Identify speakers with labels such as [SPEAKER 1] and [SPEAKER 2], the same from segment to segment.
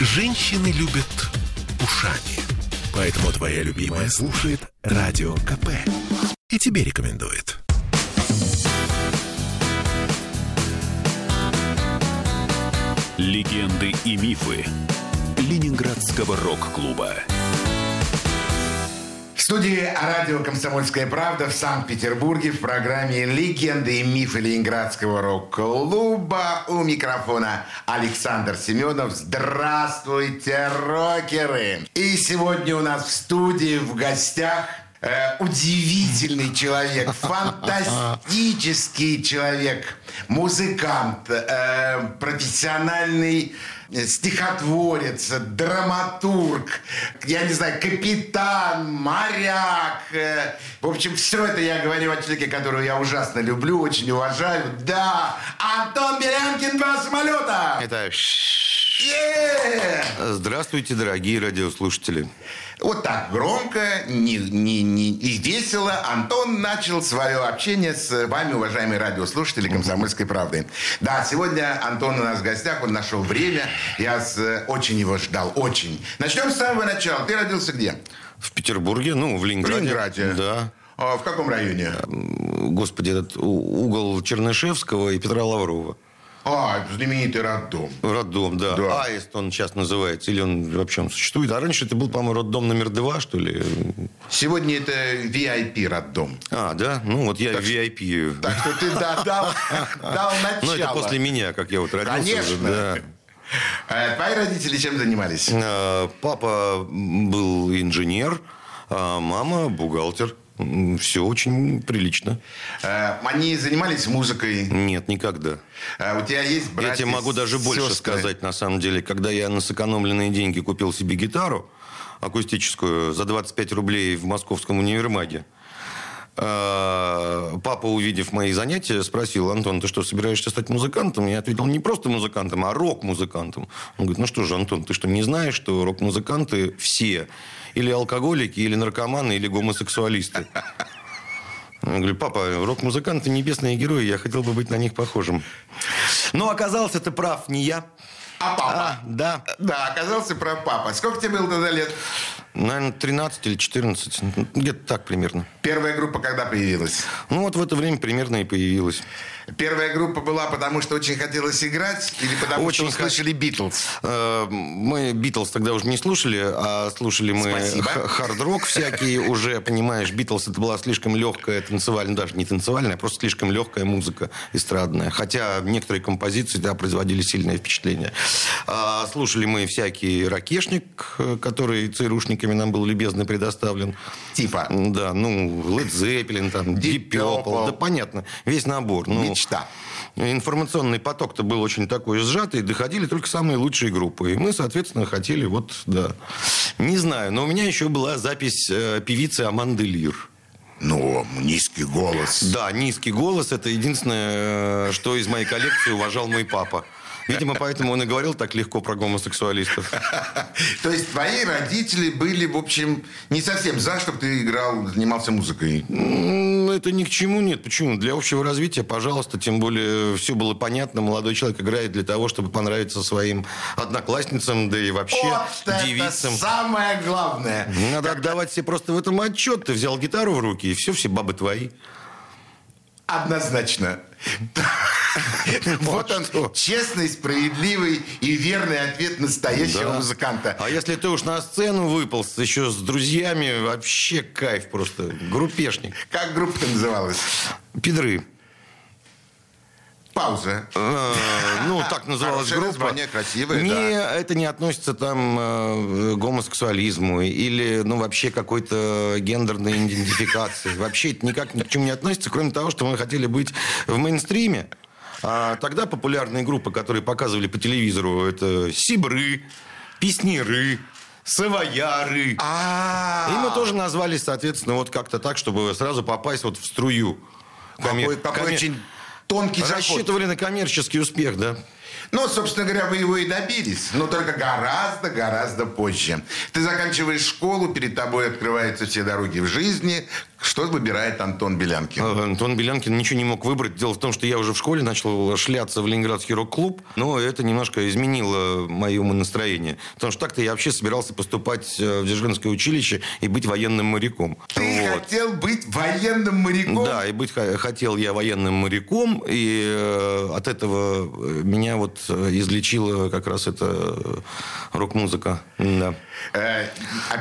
[SPEAKER 1] Женщины любят ушами. Поэтому твоя любимая слушает Радио КП. И тебе рекомендует.
[SPEAKER 2] Легенды и мифы Ленинградского рок-клуба.
[SPEAKER 3] В студии радио «Комсомольская правда» в Санкт-Петербурге в программе «Легенды и мифы Ленинградского рок-клуба». У микрофона Александр Семенов. Здравствуйте, рокеры! И сегодня у нас в студии в гостях э, удивительный человек, фантастический человек, музыкант, э, профессиональный стихотворец, драматург, я не знаю, капитан, моряк. э, В общем, все это я говорю о человеке, которого я ужасно люблю, очень уважаю. Да, Антон Белянкин, два самолета.
[SPEAKER 4] Это...
[SPEAKER 3] Е!
[SPEAKER 4] Здравствуйте, дорогие радиослушатели.
[SPEAKER 3] Вот так громко не, не, не, и весело Антон начал свое общение с вами, уважаемые радиослушатели «Комсомольской правды». Да, сегодня Антон у нас в гостях, он нашел время. Я с- очень его ждал, очень. Начнем с самого начала. Ты родился где?
[SPEAKER 4] В Петербурге, ну, в
[SPEAKER 3] В
[SPEAKER 4] Ленинграде.
[SPEAKER 3] Ленинграде.
[SPEAKER 4] Да.
[SPEAKER 3] А, в каком районе?
[SPEAKER 4] Господи, этот угол Чернышевского и Петра Лаврова.
[SPEAKER 3] А, знаменитый роддом.
[SPEAKER 4] Роддом, да.
[SPEAKER 3] Да.
[SPEAKER 4] Аист он сейчас называется. Или он вообще он существует. А раньше это был, по-моему, роддом номер два, что ли.
[SPEAKER 3] Сегодня это VIP роддом.
[SPEAKER 4] А, да? Ну, вот я VIP.
[SPEAKER 3] Так что ты да, дал, дал начало.
[SPEAKER 4] Ну, это после меня, как я вот родился.
[SPEAKER 3] Конечно.
[SPEAKER 4] уже, да.
[SPEAKER 3] А Твои родители чем занимались?
[SPEAKER 4] А, Папа был инженер, а мама бухгалтер. Все очень прилично.
[SPEAKER 3] Э, Они занимались музыкой.
[SPEAKER 4] Нет, никогда.
[SPEAKER 3] А У тебя есть братья,
[SPEAKER 4] Я тебе могу даже больше
[SPEAKER 3] сестры?
[SPEAKER 4] сказать, на самом деле. Когда я на сэкономленные деньги купил себе гитару акустическую за 25 рублей в московском универмаге, э, папа, увидев мои занятия, спросил, Антон, ты что, собираешься стать музыкантом? Я ответил, не просто музыкантом, а рок-музыкантом. Он говорит, ну что же, Антон, ты что, не знаешь, что рок-музыканты все или алкоголики, или наркоманы, или гомосексуалисты? Я говорю, папа, рок-музыканты небесные герои, я хотел бы быть на них похожим. Но оказался ты прав, не я.
[SPEAKER 3] А папа?
[SPEAKER 4] А, да.
[SPEAKER 3] Да, оказался про папа. Сколько тебе было тогда лет?
[SPEAKER 4] Наверное, 13 или 14. ну, Где-то так примерно.
[SPEAKER 3] Первая группа когда появилась?
[SPEAKER 4] Ну, вот в это время примерно и появилась.
[SPEAKER 3] Первая группа была, потому что очень хотелось играть или потому
[SPEAKER 4] Очень
[SPEAKER 3] что услышали Битлз?
[SPEAKER 4] Э, Мы Битлз тогда уже не слушали, а слушали мы хард-рок всякие уже, понимаешь. Битлз это была слишком легкая танцевальная, даже не танцевальная, а просто слишком легкая музыка эстрадная. Хотя некоторые композиции да, производили сильное впечатление. А, Слушали мы всякий ракешник, э, который ЦРУшниками нам был любезно предоставлен.
[SPEAKER 3] Типа?
[SPEAKER 4] Да, ну, Led Zeppelin, там,
[SPEAKER 3] Deep
[SPEAKER 4] Deep Purple.
[SPEAKER 3] Purple.
[SPEAKER 4] Да, понятно. Весь набор. Ну,
[SPEAKER 3] Мечта.
[SPEAKER 4] Информационный поток-то был очень такой сжатый, доходили только самые лучшие группы. И мы, соответственно, хотели вот, да. Не знаю, но у меня еще была запись э, певицы Аманды Лир.
[SPEAKER 3] Ну, низкий голос.
[SPEAKER 4] Да, низкий голос – это единственное, э, что из моей коллекции уважал мой папа. Видимо, поэтому он и говорил так легко про гомосексуалистов.
[SPEAKER 3] То есть твои родители были, в общем, не совсем за, чтобы ты играл, занимался музыкой.
[SPEAKER 4] Это ни к чему нет. Почему? Для общего развития, пожалуйста. Тем более, все было понятно. Молодой человек играет для того, чтобы понравиться своим одноклассницам, да и вообще
[SPEAKER 3] Вот это
[SPEAKER 4] девицам.
[SPEAKER 3] самое главное.
[SPEAKER 4] Надо отдавать себе просто в этом отчет. Ты взял гитару в руки, и все, все бабы твои.
[SPEAKER 3] Однозначно. Вот он, честный, справедливый и верный ответ настоящего музыканта.
[SPEAKER 4] А если ты уж на сцену выполз еще с друзьями, вообще кайф просто. Группешник.
[SPEAKER 3] Как группа называлась?
[SPEAKER 4] Пидры.
[SPEAKER 3] Пауза.
[SPEAKER 4] Э, Ну, так называлась группа.
[SPEAKER 3] название, красивое,
[SPEAKER 4] не,
[SPEAKER 3] да.
[SPEAKER 4] Это не относится там э, к гомосексуализму или, ну, вообще какой-то гендерной идентификации. Вообще это никак ни к чему не относится, кроме того, что мы хотели быть в мейнстриме. А тогда популярные группы, которые показывали по телевизору, это Сибры, Песнеры, Савояры.
[SPEAKER 3] А,
[SPEAKER 4] И мы тоже назвались, соответственно, вот как-то так, чтобы сразу попасть вот в струю.
[SPEAKER 3] какой, какой очень тонкий заход.
[SPEAKER 4] Рассчитывали на коммерческий успех, да?
[SPEAKER 3] Ну, собственно говоря, вы его и добились, но только гораздо-гораздо позже. Ты заканчиваешь школу, перед тобой открываются все дороги в жизни. Что выбирает Антон Белянкин?
[SPEAKER 4] Э, Антон Белянкин ничего не мог выбрать. Дело в том, что я уже в школе начал шляться в Ленинградский рок-клуб, но это немножко изменило мое настроение. Потому что так-то я вообще собирался поступать э, в Дзержинское училище и быть военным моряком.
[SPEAKER 3] Ты
[SPEAKER 4] Вот.
[SPEAKER 3] хотел быть военным моряком?
[SPEAKER 4] Да, и быть хотел я военным моряком, и э, от этого э, меня вот излечила как раз эта рок-музыка. Да.
[SPEAKER 3] Э,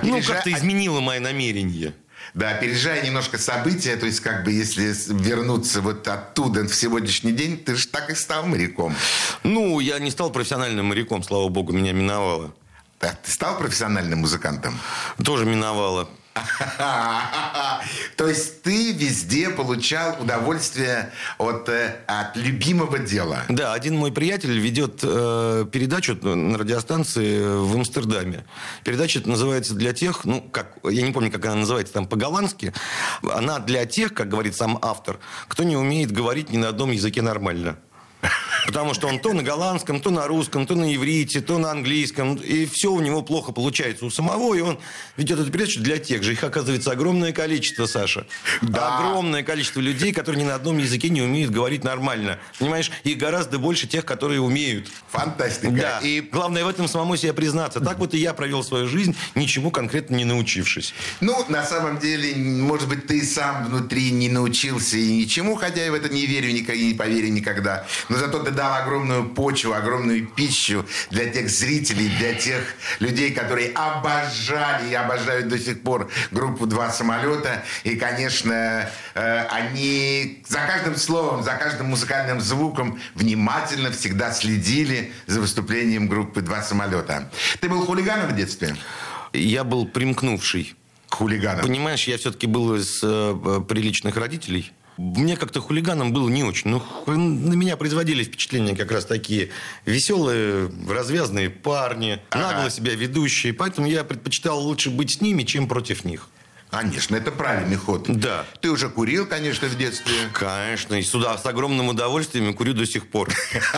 [SPEAKER 4] Ну,
[SPEAKER 3] опережа-
[SPEAKER 4] как-то изменила мои намерения.
[SPEAKER 3] Да, опережая немножко события, то есть как бы если вернуться вот оттуда в сегодняшний день, ты же так и стал моряком.
[SPEAKER 4] Ну, я не стал профессиональным моряком, слава богу, меня миновало.
[SPEAKER 3] Да, ты стал профессиональным музыкантом?
[SPEAKER 4] Тоже миновало.
[SPEAKER 3] То есть ты везде получал удовольствие от, э, от любимого дела.
[SPEAKER 4] Да, один мой приятель ведет э, передачу на радиостанции в Амстердаме. Передача называется для тех, ну, как, я не помню, как она называется там по-голландски. Она для тех, как говорит сам автор, кто не умеет говорить ни на одном языке нормально. Потому что он то на голландском, то на русском, то на иврите, то на английском. И все у него плохо получается у самого. И он ведет эту передачу для тех же. Их, оказывается, огромное количество, Саша.
[SPEAKER 3] Да.
[SPEAKER 4] Огромное количество людей, которые ни на одном языке не умеют говорить нормально. Понимаешь? И гораздо больше тех, которые умеют.
[SPEAKER 3] Фантастика.
[SPEAKER 4] Да.
[SPEAKER 3] И,
[SPEAKER 4] главное в этом самому себе признаться. Так вот и я провел свою жизнь, ничему конкретно не научившись.
[SPEAKER 3] ну, на самом деле, может быть, ты сам внутри не научился и ничему, хотя я в это не верю никогда, не поверю никогда. Но зато ты дал огромную почву, огромную пищу для тех зрителей, для тех людей, которые обожали и обожают до сих пор группу «Два самолета». И, конечно, э, они за каждым словом, за каждым музыкальным звуком внимательно всегда следили за выступлением группы «Два самолета». Ты был хулиганом в детстве?
[SPEAKER 4] Я был примкнувший.
[SPEAKER 3] К хулиганам?
[SPEAKER 4] Понимаешь, я все-таки был из э, приличных родителей. Мне как-то хулиганом было не очень. Ну, на меня производили впечатления как раз такие веселые, развязные парни,
[SPEAKER 3] Ага.
[SPEAKER 4] нагло себя ведущие. Поэтому я предпочитал лучше быть с ними, чем против них.
[SPEAKER 3] Конечно, это правильный ход.
[SPEAKER 4] Да.
[SPEAKER 3] Ты уже курил, конечно, в детстве.
[SPEAKER 4] Конечно, и сюда с огромным удовольствием курю до сих пор.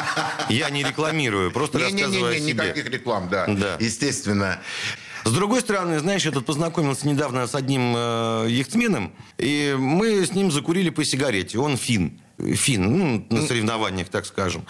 [SPEAKER 4] Я не рекламирую, просто рассказываю о себе.
[SPEAKER 3] никаких реклам, да.
[SPEAKER 4] Да.
[SPEAKER 3] Естественно.
[SPEAKER 4] С другой стороны, знаешь, я тут познакомился недавно с одним э, яхтсменом, и мы с ним закурили по сигарете. Он фин. Фин, ну, на соревнованиях, так скажем.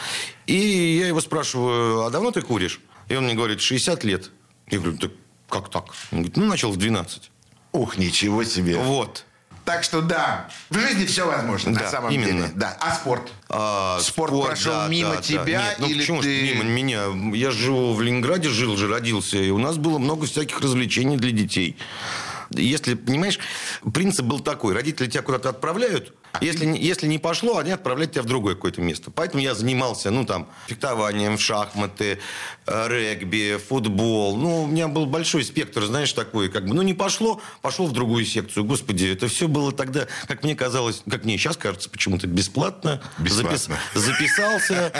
[SPEAKER 4] И я его спрашиваю, а давно ты куришь? И он мне говорит, 60 лет. Я говорю, так как так? Он говорит, ну, начал в 12.
[SPEAKER 3] Ух, ничего себе.
[SPEAKER 4] Вот.
[SPEAKER 3] Так что да, в жизни все возможно на
[SPEAKER 4] Да,
[SPEAKER 3] самом
[SPEAKER 4] именно.
[SPEAKER 3] деле. Да. А спорт?
[SPEAKER 4] А,
[SPEAKER 3] Спорт прошел мимо тебя
[SPEAKER 4] Нет, ну
[SPEAKER 3] или
[SPEAKER 4] почему
[SPEAKER 3] ты-
[SPEAKER 4] мимо меня? Я живу в Ленинграде, жил же, родился, и у нас было много всяких развлечений для детей. Если, понимаешь, принцип был такой. Родители тебя куда-то отправляют, если, если не пошло, они отправляют тебя в другое какое-то место. Поэтому я занимался, ну, там, фехтованием, в шахматы, э, регби, футбол. Ну, у меня был большой спектр, знаешь, такой, как бы, ну, не пошло, пошел в другую секцию. Господи, это все было тогда, как мне казалось, как мне сейчас кажется, почему-то бесплатно.
[SPEAKER 3] Бесплатно.
[SPEAKER 4] Запис- записался.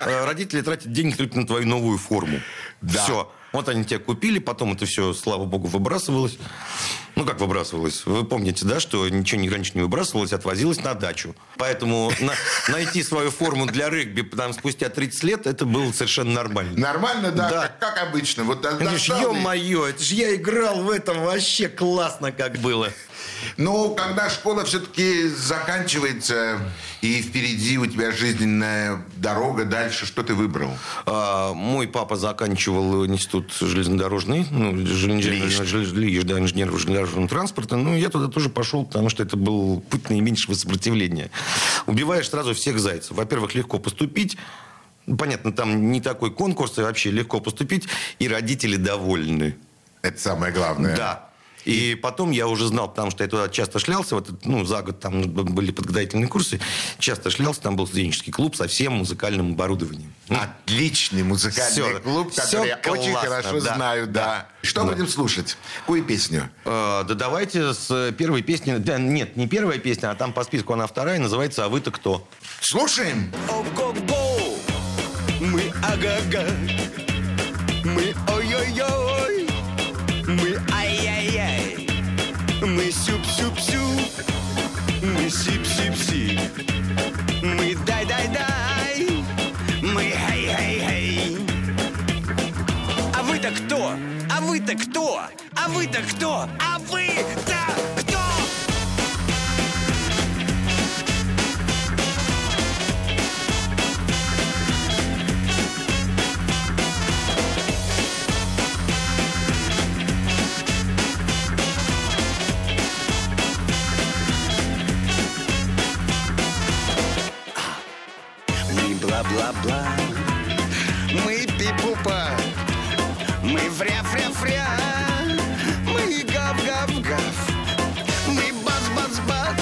[SPEAKER 4] Э, Родители тратят деньги только на твою новую форму.
[SPEAKER 3] Да.
[SPEAKER 4] Все. Вот они тебя купили, потом это все, слава богу, выбрасывалось. Ну, как выбрасывалось? Вы помните, да, что ничего не раньше не выбрасывалось, отвозилось на дачу. Поэтому на- найти свою форму для регби там, спустя 30 лет, это было совершенно нормально.
[SPEAKER 3] Нормально, да,
[SPEAKER 4] Да.
[SPEAKER 3] Как, как обычно. Вот
[SPEAKER 4] ё-моё, это же я играл в этом вообще классно как было.
[SPEAKER 3] Но когда школа все-таки заканчивается, и впереди у тебя жизненная дорога дальше, что ты выбрал?
[SPEAKER 4] А, мой папа заканчивал институт железнодорожный, ну, железнодорожный, да, инженеров железнодорожного транспорта. Ну, я туда тоже пошел, потому что это был путь наименьшего сопротивления. Убиваешь сразу всех зайцев. Во-первых, легко поступить. Понятно, там не такой конкурс, и вообще легко поступить, и родители довольны.
[SPEAKER 3] Это самое главное.
[SPEAKER 4] Да. И потом я уже знал, потому что я туда часто шлялся, вот, ну, за год там были подготовительные курсы, часто шлялся, там был студенческий клуб со всем музыкальным оборудованием.
[SPEAKER 3] Отличный музыкальный
[SPEAKER 4] Всё.
[SPEAKER 3] клуб, который я очень
[SPEAKER 4] классно,
[SPEAKER 3] хорошо
[SPEAKER 4] да.
[SPEAKER 3] знаю, да.
[SPEAKER 4] Да.
[SPEAKER 3] Что
[SPEAKER 4] Да.
[SPEAKER 3] будем слушать? Какую песню?
[SPEAKER 4] Э, да давайте с первой песни. Да, нет, не первая песня, а там по списку она вторая, называется «А вы-то кто?».
[SPEAKER 3] Слушаем.
[SPEAKER 5] Мы ага-га, сюп-сюп-сюп, мы сип-сип-сип, мы дай-дай-дай, мы хей-хей-хей. А вы-то кто? А вы-то кто? А вы-то кто? А вы-то кто? Мы пипупа, мы фря-фря-фря, мы гав-гав-гав, мы бац-бац-бац,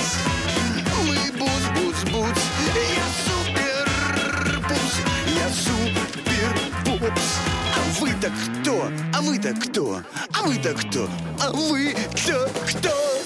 [SPEAKER 5] мы буц-буц-буц. Я супер-пупс, я супер-пупс. А вы-то кто? А вы-то кто? А вы-то кто? А вы-то кто?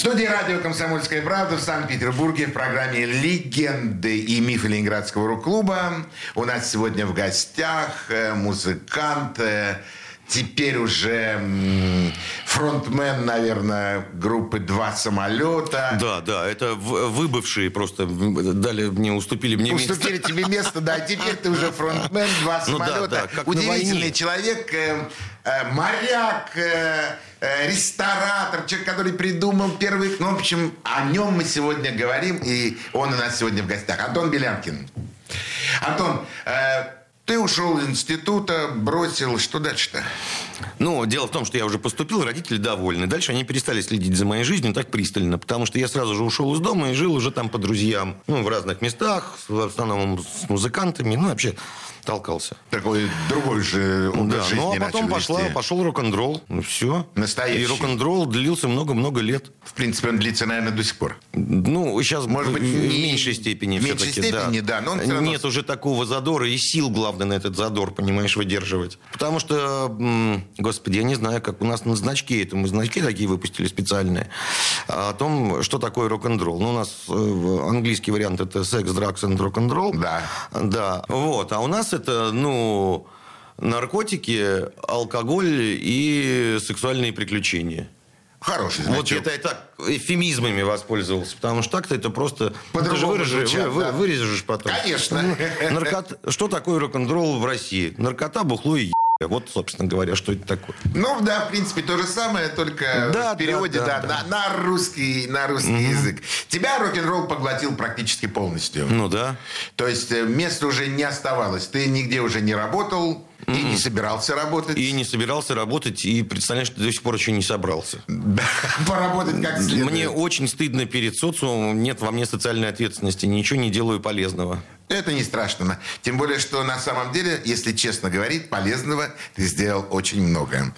[SPEAKER 3] В студии радио «Комсомольская правда» в Санкт-Петербурге в программе «Легенды и мифы Ленинградского рок-клуба». У нас сегодня в гостях э, музыкант, э, теперь уже фронтмен, наверное, группы «Два самолета».
[SPEAKER 4] Да, да, это выбывшие просто дали мне, уступили мне место.
[SPEAKER 3] Уступили тебе место, да, теперь ты уже фронтмен, два
[SPEAKER 4] Ну
[SPEAKER 3] самолета.
[SPEAKER 4] да, как на
[SPEAKER 3] Удивительный человек, э, э, моряк, э, э, ресторатор, человек, который придумал первый... Ну, в общем, о нем мы сегодня говорим, и он у нас сегодня в гостях. Антон Белянкин. Антон, э, ты ушел из института, бросил, что дальше-то?
[SPEAKER 4] Ну, дело в том, что я уже поступил, родители довольны. Дальше они перестали следить за моей жизнью так пристально, потому что я сразу же ушел из дома и жил уже там по друзьям. Ну, в разных местах, в основном с музыкантами, ну, вообще толкался.
[SPEAKER 3] Такой другой же образ
[SPEAKER 4] Да,
[SPEAKER 3] жизни
[SPEAKER 4] ну, а потом пошла,
[SPEAKER 3] вести.
[SPEAKER 4] пошел рок-н-ролл. Ну, все.
[SPEAKER 3] Настоящий.
[SPEAKER 4] И рок-н-ролл длился много-много лет.
[SPEAKER 3] В принципе, он длится, наверное, до сих пор.
[SPEAKER 4] Ну, сейчас,
[SPEAKER 3] Может быть,
[SPEAKER 4] в,
[SPEAKER 3] не-
[SPEAKER 4] меньшей степени
[SPEAKER 3] в меньшей
[SPEAKER 4] все-таки,
[SPEAKER 3] степени, да, но он всё равно-
[SPEAKER 4] Нет уже такого задора и сил, главное, на этот задор, понимаешь, выдерживать. Потому что, господи, я не знаю, как у нас на значке, это мы значки такие выпустили специальные, о том, что такое рок-н-ролл. Ну, у нас э, английский вариант это секс, дракс и рок-н-ролл.
[SPEAKER 3] Да.
[SPEAKER 4] Да, вот. А у нас это, ну, наркотики, алкоголь и сексуальные приключения.
[SPEAKER 3] Хороший
[SPEAKER 4] Вот
[SPEAKER 3] значок.
[SPEAKER 4] это я так эфемизмами воспользовался, потому что так-то это просто...
[SPEAKER 3] По-другому
[SPEAKER 4] ты же вырежешь,
[SPEAKER 3] звучат,
[SPEAKER 4] вы-
[SPEAKER 3] да.
[SPEAKER 4] вырежешь потом.
[SPEAKER 3] Конечно.
[SPEAKER 4] Ну, наркот- Что такое рок-н-ролл в России? Наркота, бухло и. Вот, собственно говоря, что это такое.
[SPEAKER 3] Ну, да, в принципе, то же самое, только
[SPEAKER 4] Да,
[SPEAKER 3] в переводе,
[SPEAKER 4] да,
[SPEAKER 3] да,
[SPEAKER 4] да,
[SPEAKER 3] На, на русский, на русский язык. Тебя рок-н-ролл поглотил практически полностью.
[SPEAKER 4] Ну да.
[SPEAKER 3] То есть э, места уже не оставалось. Ты нигде уже не работал и не собирался работать.
[SPEAKER 4] И не собирался работать, и представляешь, до сих пор еще не собрался.
[SPEAKER 3] Да, поработать как следует.
[SPEAKER 4] Мне очень стыдно перед социумом, нет во мне социальной ответственности, ничего не делаю полезного.
[SPEAKER 3] Это не страшно. Тем более, что на самом деле, если честно говорить, полезного ты сделал очень много.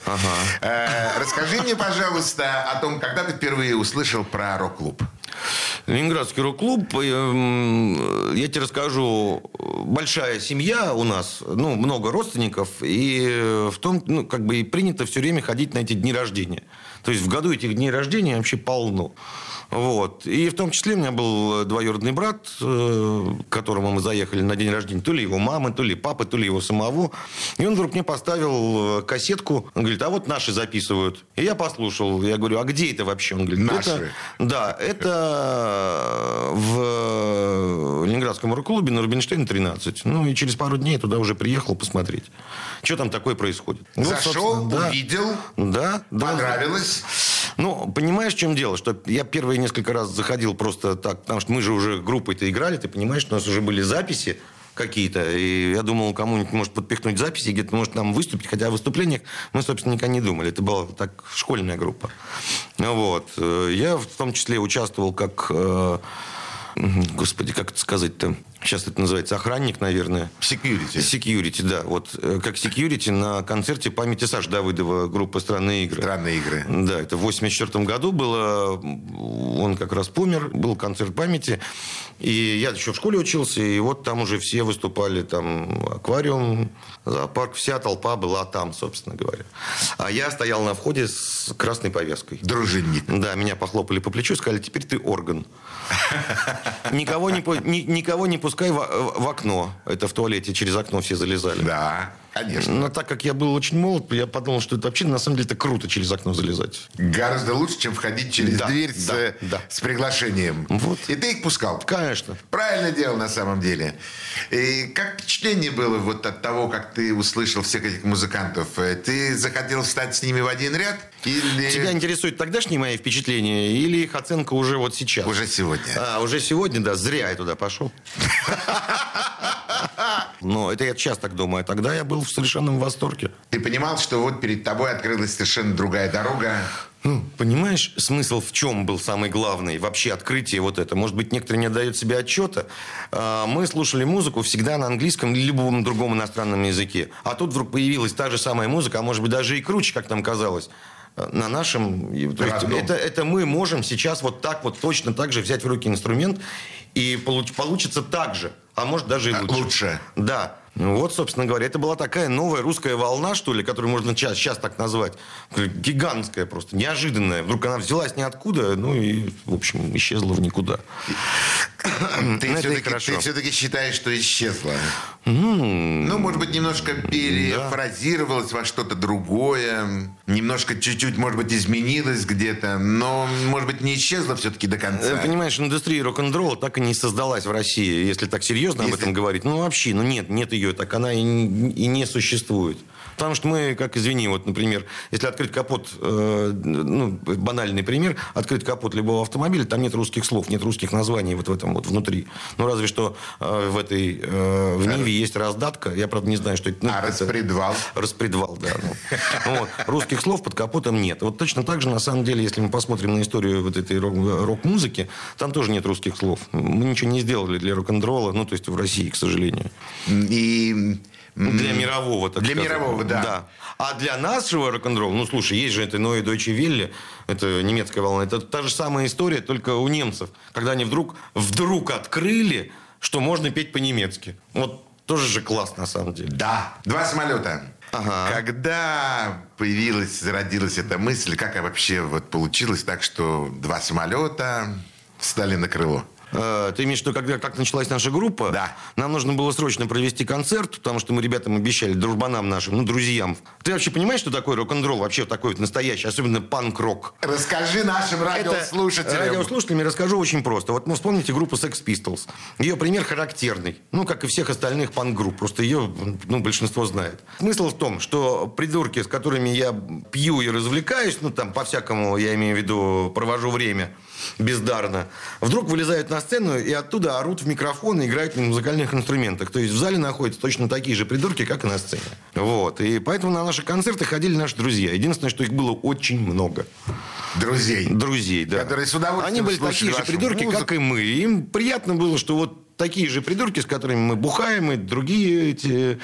[SPEAKER 3] Э, расскажи мне, пожалуйста, о том, когда ты впервые услышал про рок-клуб.
[SPEAKER 4] Ленинградский рок-клуб, эм, я тебе расскажу, большая семья у нас, ну, много родственников, и в том, ну, как бы и принято все время ходить на эти дни рождения. То есть в году этих дней рождения вообще полно. Вот. И в том числе у меня был двоюродный брат, э, к которому мы заехали на день рождения, то ли его мамы, то ли папы, то ли его самого. И он вдруг мне поставил э, кассетку. Он говорит, а вот наши записывают. И я послушал. Я говорю, а где это вообще? Он говорит,
[SPEAKER 3] Наши.
[SPEAKER 4] это... Да, это в Ленинградском рок-клубе на Рубинштейна 13. Ну, и через пару дней туда уже приехал посмотреть, что там такое происходит. Вот,
[SPEAKER 3] Зашел,
[SPEAKER 4] да.
[SPEAKER 3] увидел,
[SPEAKER 4] Да, да.
[SPEAKER 3] понравилось.
[SPEAKER 4] Ну, понимаешь, в чем дело? Что я первые несколько раз заходил просто так, потому что мы же уже группой-то играли, ты понимаешь, у нас уже были записи какие-то. И я думал, кому-нибудь может подпихнуть записи, где-то может нам выступить. Хотя о выступлениях мы, собственно, никогда не думали. Это была так школьная группа. Вот. Я в том числе участвовал как... э, Господи, как это сказать-то? Сейчас это называется охранник, наверное.
[SPEAKER 3] Security.
[SPEAKER 4] Security, да. Вот э, как security на концерте памяти Саши Давыдова группы «Странные игры».
[SPEAKER 3] Странные игры.
[SPEAKER 4] Да, это в 84 году было. Он как раз помер. Был концерт памяти. И я еще в школе учился. И вот там уже все выступали. Там аквариум, зоопарк. Вся толпа была там, собственно говоря. А я стоял на входе с красной повязкой.
[SPEAKER 3] Дружинник.
[SPEAKER 4] Да, меня похлопали по плечу и сказали, теперь ты орган. Никого не, никого не пускай в, в окно. Это в туалете через окно все залезали.
[SPEAKER 3] Да, конечно.
[SPEAKER 4] Но так как я был очень молод, я подумал, что это вообще на самом деле это круто через окно залезать.
[SPEAKER 3] Гораздо лучше, чем входить через
[SPEAKER 4] Да,
[SPEAKER 3] дверь
[SPEAKER 4] да,
[SPEAKER 3] с,
[SPEAKER 4] да.
[SPEAKER 3] с приглашением.
[SPEAKER 4] Вот.
[SPEAKER 3] И ты их пускал.
[SPEAKER 4] Конечно.
[SPEAKER 3] Правильно делал на самом деле. И как впечатление было вот от того, как ты услышал всех этих музыкантов? Э, Ты захотел встать с ними в один ряд? Или
[SPEAKER 4] Тебя интересуют тогдашние мои впечатления или их оценка уже вот сейчас?
[SPEAKER 3] уже сегодня?
[SPEAKER 4] А, уже сегодня, да, зря я туда пошел. Но это я сейчас так думаю. А тогда я был в совершенном восторге.
[SPEAKER 3] Ты понимал, что вот перед тобой открылась совершенно другая дорога?
[SPEAKER 4] Ну, понимаешь, смысл в чем был самый главный? Вообще открытие вот это. Может быть, некоторые не отдают себе отчета. А, Мы слушали музыку всегда на английском или любом другом иностранном языке. А тут вдруг появилась та же самая музыка, а может быть даже и круче, как нам казалось. э, На нашем... То есть это, это мы можем сейчас вот так вот точно так же взять в руки инструмент и получ- получится так же. А может даже и
[SPEAKER 3] А,
[SPEAKER 4] лучше.
[SPEAKER 3] лучше.
[SPEAKER 4] Да. Ну вот, собственно говоря, это была такая новая русская волна, что ли, которую можно сейчас, сейчас так назвать. Гигантская просто, неожиданная. Вдруг она взялась ниоткуда, ну и, в общем, исчезла в никуда.
[SPEAKER 3] Ты
[SPEAKER 4] Ну,
[SPEAKER 3] все-таки, ты все-таки считаешь, что исчезла? Ну, может быть, немножко перефразировалась во что-то другое. Немножко чуть-чуть, может быть, изменилась где-то. Но, может быть, не исчезла все-таки до
[SPEAKER 4] Э,
[SPEAKER 3] конца.
[SPEAKER 4] Понимаешь, индустрия рок-н-ролла так и не создалась в России, если так серьезно об
[SPEAKER 3] Если-
[SPEAKER 4] этом говорить. Ну, вообще, ну нет, нет ее, так она и, и не существует. Потому что мы, как извини, вот, например, если открыть капот, э, ну, банальный пример, открыть капот любого автомобиля, там нет русских слов, нет русских названий вот в этом вот внутри. Ну, разве что э, в этой, э, в Ниве есть раздатка, я, правда, не знаю, что это. ну,
[SPEAKER 3] А
[SPEAKER 4] это-
[SPEAKER 3] распредвал?
[SPEAKER 4] Распредвал, да. ну. Вот. Русских слов под капотом нет. Вот точно так же, на самом деле, если мы посмотрим на историю вот этой рок- рок-музыки, там тоже нет русских слов. Мы ничего не сделали для рок-н-ролла, ну, то есть в России, к сожалению.
[SPEAKER 3] И...
[SPEAKER 4] Для мирового, так
[SPEAKER 3] Для
[SPEAKER 4] сказать.
[SPEAKER 3] мирового, да.
[SPEAKER 4] А для нашего рок-н-ролла, ну, слушай, есть же это Ной Дойче Вилли, это немецкая волна, это та же самая история, только у немцев. Когда они вдруг, вдруг открыли, что можно петь по-немецки. Вот тоже же класс, на самом деле.
[SPEAKER 3] Да. Два самолета.
[SPEAKER 4] Ага.
[SPEAKER 3] Когда появилась, зародилась эта мысль, как вообще вот получилось так, что два самолета встали на крыло?
[SPEAKER 4] Э, Ты имеешь в виду, когда как началась наша группа?
[SPEAKER 3] Да.
[SPEAKER 4] Нам нужно было срочно провести концерт, потому что мы ребятам обещали, дружбанам нашим, ну, друзьям. Ты вообще понимаешь, что такое рок-н-ролл? Вообще такой вот настоящий, особенно панк-рок.
[SPEAKER 3] Расскажи нашим радиослушателям.
[SPEAKER 4] Это радиослушателям я расскажу очень просто. Вот, ну, вспомните группу Sex Pistols. Ее пример характерный. Ну, как и всех остальных панк-групп. Просто ее, ну, большинство знает. Смысл в том, что придурки, с которыми я пью и развлекаюсь, ну, там, по-всякому, я имею в виду, провожу время бездарно, вдруг вылезают на сцену и оттуда орут в микрофон и играют на музыкальных инструментах. То есть в зале находятся точно такие же придурки, как и на сцене. Вот. И поэтому на наши концерты ходили наши друзья. Единственное, что их было очень много.
[SPEAKER 3] Друзей.
[SPEAKER 4] Друзей, да.
[SPEAKER 3] Которые с удовольствием
[SPEAKER 4] Они были такие же придурки,
[SPEAKER 3] музыку.
[SPEAKER 4] как и мы. Им приятно было, что вот такие же придурки, с которыми мы бухаем, и другие эти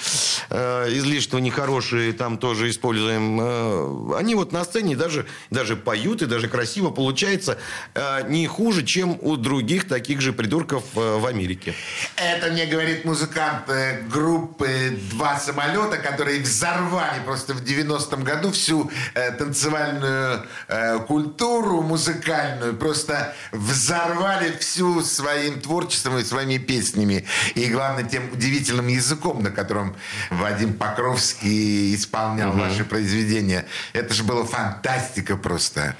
[SPEAKER 4] э, излишне нехорошие там тоже используем, э, они вот на сцене даже, даже поют, и даже красиво получается э, не хуже, чем у других таких же придурков э, в Америке.
[SPEAKER 3] Это мне говорит музыкант э, группы «Два самолета», которые взорвали просто в 90-м году всю э, танцевальную э, культуру музыкальную. Просто взорвали всю своим творчеством и своими песнями. И, главное, тем удивительным языком, на котором Вадим Покровский исполнял ваши произведения. Это же была фантастика просто.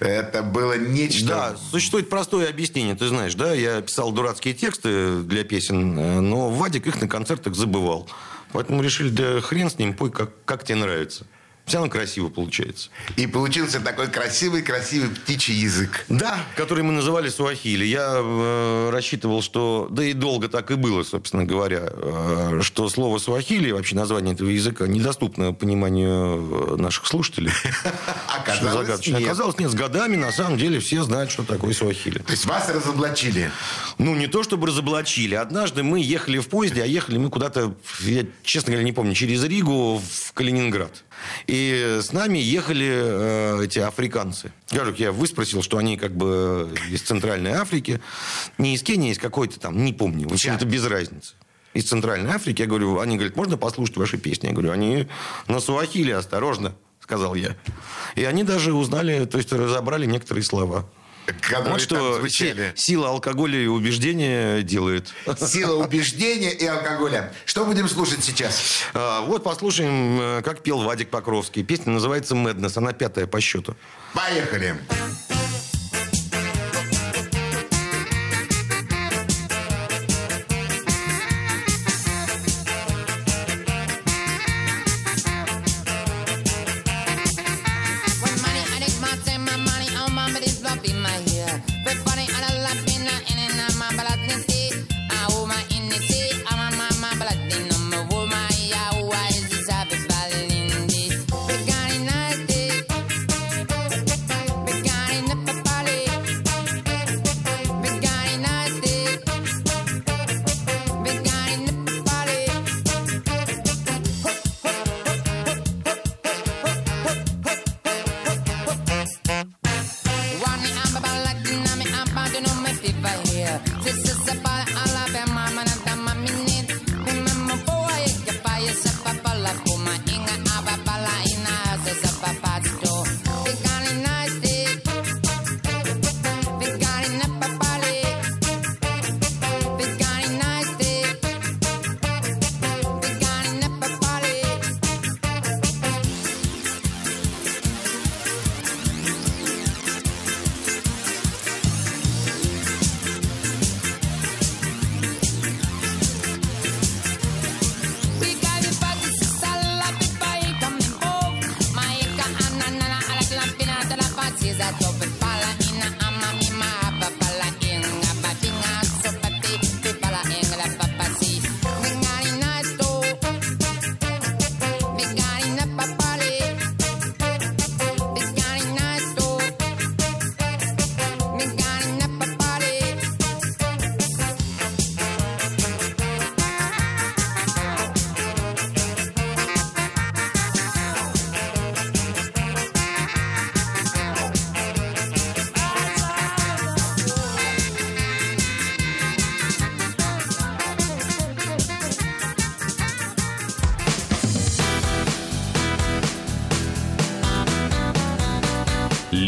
[SPEAKER 3] Это было нечто...
[SPEAKER 4] Да, существует простое объяснение, ты знаешь, да, я писал дурацкие тексты для песен, но Вадик их на концертах забывал. Поэтому решили, да хрен с ним, пой, как, как тебе нравится. Все равно красиво получается.
[SPEAKER 3] И получился такой красивый-красивый птичий язык.
[SPEAKER 4] Да, который мы называли суахили. Я э, рассчитывал, что... Да и долго так и было, собственно говоря. Э, что слово суахили, вообще название этого языка, недоступно пониманию э, наших слушателей.
[SPEAKER 3] Оказалось, нет.
[SPEAKER 4] Оказалось, нет. С годами, на самом деле, все знают, что такое суахили.
[SPEAKER 3] То есть вас разоблачили.
[SPEAKER 4] Ну, не то, чтобы разоблачили. Однажды мы ехали в поезде, а ехали мы куда-то, я, честно говоря, не помню, через Ригу в Калининград. И с нами ехали э, эти африканцы. Говорю, я выспросил, что они как бы из Центральной Африки. Не из Кении, а из какой-то там, не помню. В общем, это без разницы. Из Центральной Африки. Я говорю, они говорят, можно послушать ваши песни? Я говорю, они на суахили, осторожно, сказал я. И они даже узнали, то есть разобрали некоторые слова.
[SPEAKER 3] Которые
[SPEAKER 4] Вот что
[SPEAKER 3] звучали.
[SPEAKER 4] си- сила алкоголя и убеждения делает.
[SPEAKER 3] Сила убеждения и алкоголя. Что будем слушать сейчас?
[SPEAKER 4] А, Вот послушаем, э, как пел Вадик Покровский. Песня называется «Мэднес». Она пятая по счету.
[SPEAKER 3] Поехали.
[SPEAKER 6] When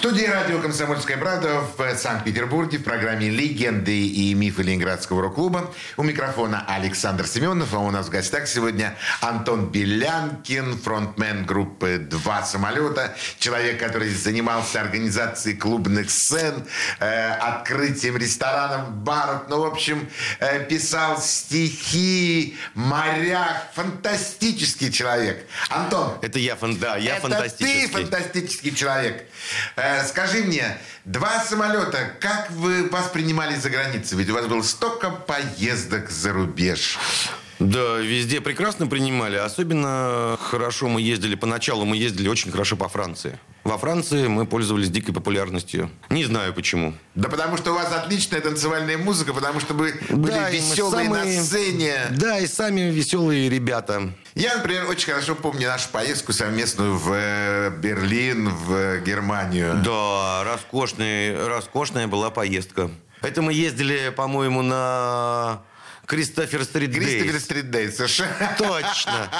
[SPEAKER 3] В студии радио «Комсомольская правда» в Санкт-Петербурге в программе «Легенды и мифы Ленинградского рок-клуба». У микрофона Александр Семенов, а у нас в гостях сегодня Антон Белянкин, фронтмен группы «Два самолета», человек, который занимался организацией клубных сцен, э, открытием ресторанов, баров, ну, в общем, э, писал стихи, моряк, фантастический человек. Антон,
[SPEAKER 4] Это я, фан- да, я
[SPEAKER 3] это
[SPEAKER 4] фантастический.
[SPEAKER 3] ты фантастический человек. Э, скажи мне, два самолета, как вы воспринимали за границей? Ведь у вас было столько поездок за рубеж.
[SPEAKER 4] Да, везде прекрасно принимали. Особенно хорошо мы ездили, поначалу мы ездили очень хорошо по Франции. Во Франции мы пользовались дикой популярностью. Не знаю почему.
[SPEAKER 3] Да потому что у вас отличная танцевальная музыка, потому что вы были
[SPEAKER 4] Да,
[SPEAKER 3] веселые
[SPEAKER 4] самые-
[SPEAKER 3] на сцене.
[SPEAKER 4] Да, и сами веселые ребята.
[SPEAKER 3] Я, например, очень хорошо помню нашу поездку совместную в э, Берлин, в Германию.
[SPEAKER 4] Да, роскошная, роскошная была поездка. Это мы ездили, по-моему, на Кристофер Стрит
[SPEAKER 3] Кристофер
[SPEAKER 4] Дейс.
[SPEAKER 3] Стритдей, совершенно.
[SPEAKER 4] Точно.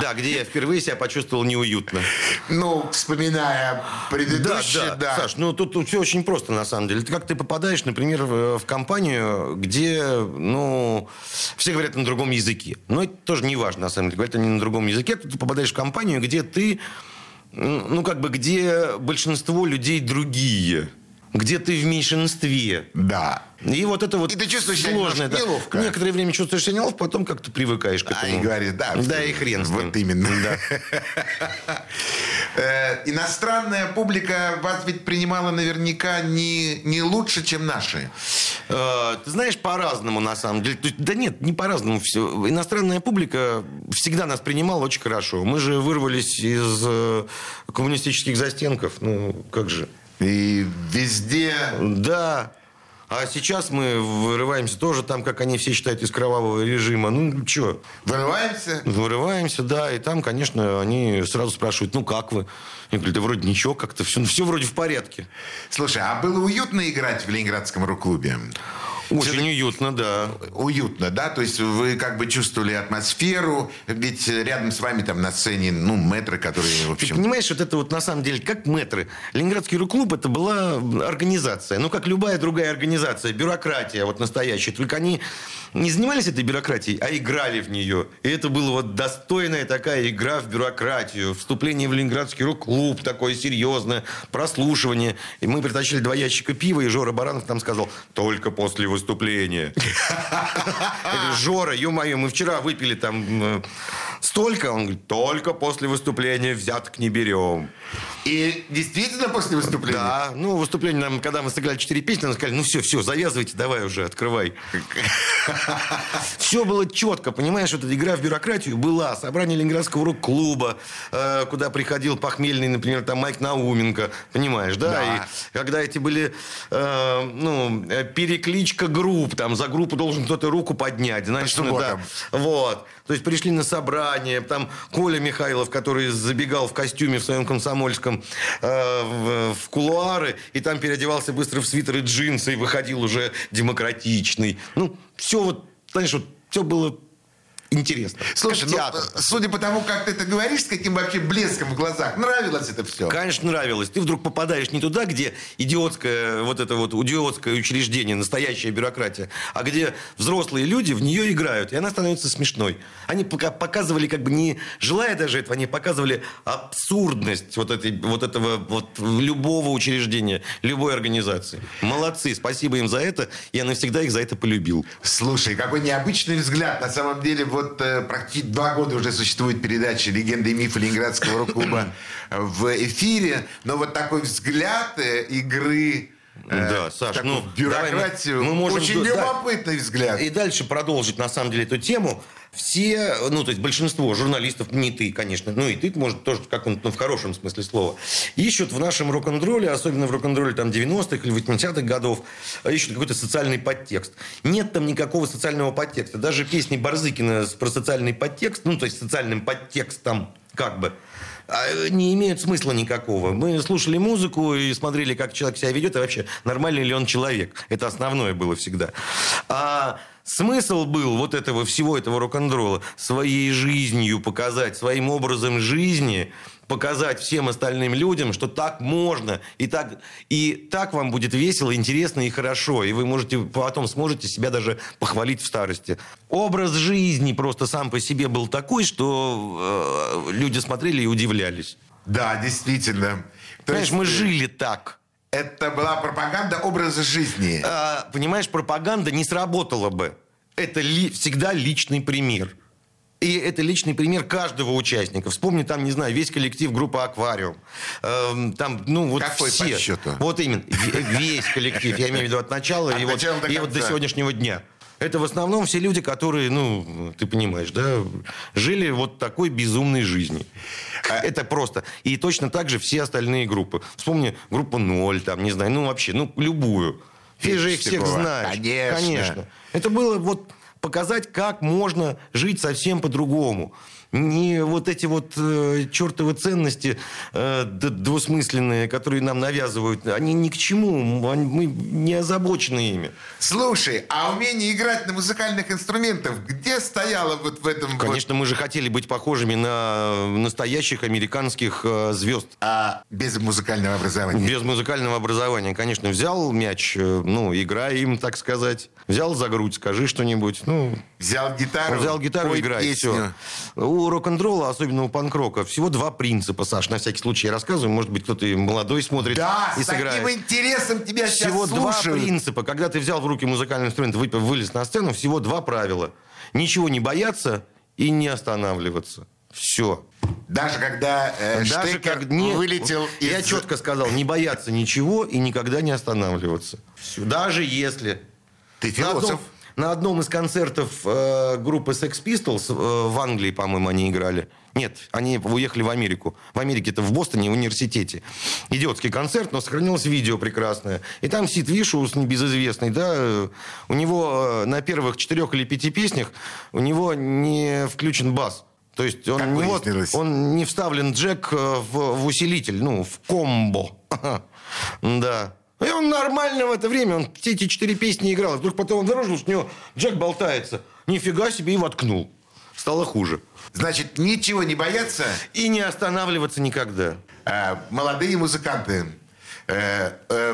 [SPEAKER 4] Да, где я впервые себя почувствовал неуютно.
[SPEAKER 3] Ну, вспоминая
[SPEAKER 4] Да,
[SPEAKER 3] предыдущий,
[SPEAKER 4] да, Саш, ну тут, все очень просто на самом деле. Ты как ты попадаешь, например, в, компанию, где, ну, все говорят на другом языке. Но это тоже не важно, на самом деле. Говорят они на другом языке. Ты попадаешь в компанию, где ты, ну, как бы, где большинство людей другие. Где ты в меньшинстве.
[SPEAKER 3] Да.
[SPEAKER 4] И вот это вот
[SPEAKER 3] И ты чувствуешь себя
[SPEAKER 4] сложное.
[SPEAKER 3] немножко неловко.
[SPEAKER 4] Некоторое время чувствуешь себя неловко, потом как-то привыкаешь к
[SPEAKER 3] А,
[SPEAKER 4] этому.
[SPEAKER 3] и говоришь, да.
[SPEAKER 4] Да, и хрен с ним.
[SPEAKER 3] Вот именно. Э, Иностранная публика вас ведь принимала наверняка не, не лучше, чем наши.
[SPEAKER 4] Э, Ты знаешь, по-разному, на самом деле. Да нет, не по-разному все. Иностранная публика всегда нас принимала очень хорошо. Мы же вырвались из э, коммунистических застенков. Ну, как же.
[SPEAKER 3] И везде...
[SPEAKER 4] Да. А сейчас мы вырываемся тоже там, как они все считают, из кровавого режима. Ну, что,
[SPEAKER 3] Вырываемся.
[SPEAKER 4] вырываемся, да. И там, конечно, они сразу спрашивают, ну, как вы? Я говорю, да вроде ничего, как-то все, все вроде в порядке.
[SPEAKER 3] Слушай, а было уютно играть в Ленинградском рок-клубе?
[SPEAKER 4] Очень уютно, да.
[SPEAKER 3] Уютно, да? То есть вы как бы чувствовали атмосферу, ведь рядом с вами там на сцене, ну, мэтры, которые, в
[SPEAKER 4] Ты
[SPEAKER 3] общем...
[SPEAKER 4] понимаешь, вот это вот на самом деле, как метры. Ленинградский рок-клуб это была организация. Ну, как любая другая организация. Бюрократия вот настоящая. Только они не занимались этой бюрократией, а играли в нее. И это была вот достойная такая игра в бюрократию. Вступление в Ленинградский рок-клуб такое серьезное. Прослушивание. И мы притащили два ящика пива, и Жора Баранов нам сказал, только после выступления. Жора, ё-моё, мы вчера выпили там э, столько. Он говорит, только после выступления взяток не берем.
[SPEAKER 3] И действительно после выступления?
[SPEAKER 4] Да, ну, выступление нам, когда мы сыграли четыре песни, нам сказали, ну все, все, завязывайте, давай уже, открывай. Все было четко, понимаешь, вот эта игра в бюрократию была. Собрание Ленинградского рок-клуба, э, куда приходил похмельный, например, там Майк Науменко, понимаешь, да?
[SPEAKER 3] Да.
[SPEAKER 4] И когда эти были, э, ну, э, перекличка групп, там за группу должен кто-то руку поднять, значит, ну, да. Вот. То есть пришли на собрание, там Коля Михайлов, который забегал в костюме в своем комсомольском э, в, в кулуары, и там переодевался быстро в свитер и джинсы, и выходил уже демократичный. Ну, все вот, знаешь, вот все было интересно.
[SPEAKER 3] Слушай,
[SPEAKER 4] Как
[SPEAKER 3] ну,
[SPEAKER 4] театр.
[SPEAKER 3] э, судя по тому, как ты это говоришь, с каким вообще блеском в глазах, нравилось это все?
[SPEAKER 4] Конечно, нравилось. Ты вдруг попадаешь не туда, где идиотское, вот это вот идиотское учреждение, настоящая бюрократия, а где взрослые люди в нее играют, и она становится смешной. Они пока показывали, как бы не желая даже этого, они показывали абсурдность вот, этой, вот этого вот любого учреждения, любой организации. Молодцы, спасибо им за это. Я навсегда их за это полюбил.
[SPEAKER 3] Слушай, какой необычный взгляд. На самом деле, вот э, практически два года уже существует передача «Легенды и мифы Ленинградского рок-клуба» в эфире. Но вот такой взгляд э, игры э,
[SPEAKER 4] Да, Саш,
[SPEAKER 3] такую
[SPEAKER 4] ну, давай мы-
[SPEAKER 3] бюрократию.
[SPEAKER 4] мы можем
[SPEAKER 3] Очень
[SPEAKER 4] да,
[SPEAKER 3] любопытный взгляд.
[SPEAKER 4] И дальше продолжить, на самом деле, эту тему. Все, ну, то есть большинство журналистов, не ты, конечно, ну, и ты, может, тоже как ну, в хорошем смысле слова, ищут в нашем рок-н-ролле, особенно в рок-н-ролле там 90-х или 80-х годов, ищут какой-то социальный подтекст. Нет там никакого социального подтекста. Даже песни Барзыкина про социальный подтекст, ну, то есть социальным подтекстом, как бы, а, не имеют смысла никакого. Мы слушали музыку и смотрели, как человек себя ведет, и вообще, нормальный ли он человек. Это основное было всегда. А смысл был вот этого всего этого рок-н-ролла своей жизнью показать, своим образом жизни показать всем остальным людям, что так можно, и так, и так вам будет весело, интересно и хорошо, и вы можете потом сможете себя даже похвалить в старости. Образ жизни просто сам по себе был такой, что э, люди смотрели и удивлялись.
[SPEAKER 3] Да, действительно. То
[SPEAKER 4] Понимаешь,
[SPEAKER 3] есть,
[SPEAKER 4] мы жили так.
[SPEAKER 3] Это была пропаганда образа жизни.
[SPEAKER 4] А, понимаешь, пропаганда не сработала бы. Это ли- всегда личный пример. И это личный пример каждого участника. Вспомни там, не знаю, весь коллектив группы «Аквариум». Эм, там, ну, вот
[SPEAKER 3] Какой
[SPEAKER 4] все.
[SPEAKER 3] по счету?
[SPEAKER 4] Вот именно. Весь коллектив. Я имею в виду от начала
[SPEAKER 3] От
[SPEAKER 4] и, вот,
[SPEAKER 3] начала до
[SPEAKER 4] и вот до
[SPEAKER 3] конца.
[SPEAKER 4] сегодняшнего дня. Это в основном все люди, которые, ну, ты понимаешь, да, жили вот такой безумной жизнью.
[SPEAKER 3] А
[SPEAKER 4] Это просто. И точно так же все остальные группы. Вспомни группу «Ноль», там, не знаю, ну, вообще, ну, любую. Ты же их всех знаешь.
[SPEAKER 3] Конечно.
[SPEAKER 4] Это было вот показать, как можно жить совсем по-другому. Ни вот эти вот э, чертовы ценности э, двусмысленные, которые нам навязывают, они ни к чему. Они- Мы не озабочены ими.
[SPEAKER 3] Слушай, а умение играть на музыкальных инструментах где стояло вот в этом вот-
[SPEAKER 4] Конечно, мы же хотели быть похожими на настоящих американских э, звезд.
[SPEAKER 3] А без музыкального образования?
[SPEAKER 4] Без музыкального образования, конечно, взял мяч, э, ну, играй им, так сказать. Взял за грудь, скажи что-нибудь. Ну,
[SPEAKER 3] Взял гитару,
[SPEAKER 4] взял гитару, играй,
[SPEAKER 3] песню.
[SPEAKER 4] все. У рок-н-ролла, особенно у панк-рока, всего два принципа, Саш, на всякий случай я рассказываю. Может быть, кто-то молодой смотрит
[SPEAKER 3] Да,
[SPEAKER 4] и
[SPEAKER 3] с
[SPEAKER 4] сыграет.
[SPEAKER 3] таким интересом тебя
[SPEAKER 4] Всего
[SPEAKER 3] сейчас
[SPEAKER 4] два
[SPEAKER 3] слушают.
[SPEAKER 4] принципа. Когда ты взял в руки музыкальный инструмент, вылез на сцену, всего два правила. Ничего не бояться и не останавливаться. Все.
[SPEAKER 3] Даже когда э,
[SPEAKER 4] Даже
[SPEAKER 3] Штекер
[SPEAKER 4] как не...
[SPEAKER 3] вылетел
[SPEAKER 4] Я
[SPEAKER 3] из...
[SPEAKER 4] четко сказал, не бояться ничего и никогда не останавливаться. Всё. Даже если...
[SPEAKER 3] Ты
[SPEAKER 4] На одном,
[SPEAKER 3] философ.
[SPEAKER 4] На одном из концертов э, группы Sex Pistols э, в Англии, по-моему, они играли. Нет, они уехали в Америку. В Америке это в Бостоне, в университете. Идиотский концерт, но сохранилось видео прекрасное. И там Сид Вишус, небезызвестный, да, э, у него э, на первых четырех или пяти песнях у него не включен бас. То есть он, не, вот- он не вставлен джек э, в, в усилитель, ну, в комбо. Да. И он нормально в это время, он все эти четыре песни играл. И Вдруг потом он обнаружил, что у него джек болтается. Нифига себе и воткнул. Стало хуже.
[SPEAKER 3] Значит, ничего не бояться.
[SPEAKER 4] И не останавливаться никогда.
[SPEAKER 3] А, молодые музыканты,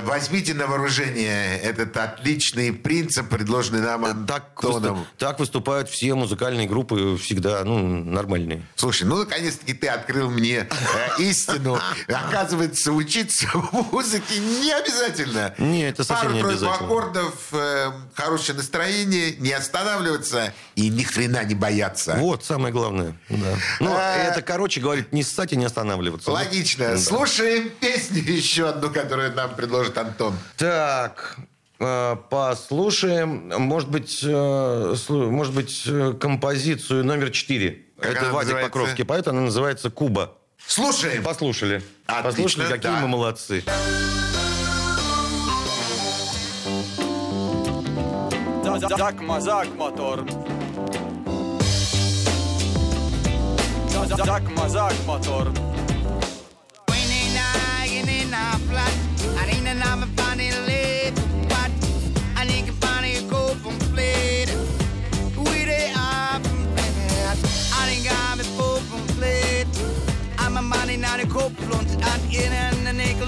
[SPEAKER 3] возьмите на вооружение этот отличный принцип, предложенный нам
[SPEAKER 4] Так,
[SPEAKER 3] Антоном.
[SPEAKER 4] выступ- так выступают все музыкальные группы всегда, ну, нормальные.
[SPEAKER 3] Слушай, ну наконец-таки ты открыл мне э, истину. Оказывается, учиться музыке не обязательно.
[SPEAKER 4] Не, это совсем не
[SPEAKER 3] Пару-тройку
[SPEAKER 4] обязательно.
[SPEAKER 3] аккордов, э, хорошее настроение, не останавливаться и ни хрена не бояться.
[SPEAKER 4] Вот, самое главное. Да. Ну,
[SPEAKER 3] А.
[SPEAKER 4] это, короче, говорит, не ссать и не останавливаться.
[SPEAKER 3] Логично. Слушаем песню еще одну, которую нам предложит Антон.
[SPEAKER 4] Так, э, послушаем, может быть, э, может быть, э, композицию номер четыре.
[SPEAKER 3] Как
[SPEAKER 4] Это Вадик
[SPEAKER 3] называется?
[SPEAKER 4] Покровский поет, она называется «Куба».
[SPEAKER 3] Слушаем.
[SPEAKER 4] Послушали.
[SPEAKER 3] Отлично,
[SPEAKER 4] Послушали, какие
[SPEAKER 3] да.
[SPEAKER 4] мы молодцы.
[SPEAKER 7] Zakma, zakmotor. Zakma, zakmotor.
[SPEAKER 5] When I a flat, I ain't an funny late. I need to find go from plate. We they up I ain't got me full from plate. I'm a money not a cope blunt. In and a nickel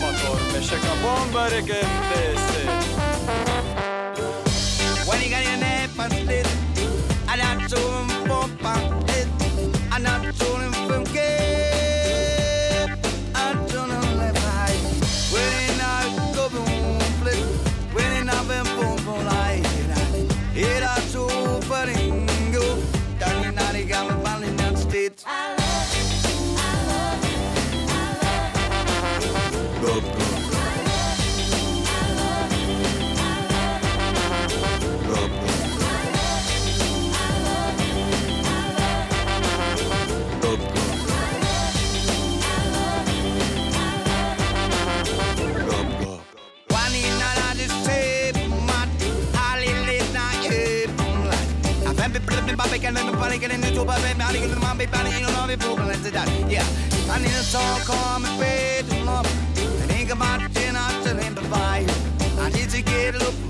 [SPEAKER 5] motor, me shaka bomber again, this av i fågeln till dags. Yeah. Han är som kommer sked om Han tänker vart det natten hem på varje. Han
[SPEAKER 7] är till gel upp.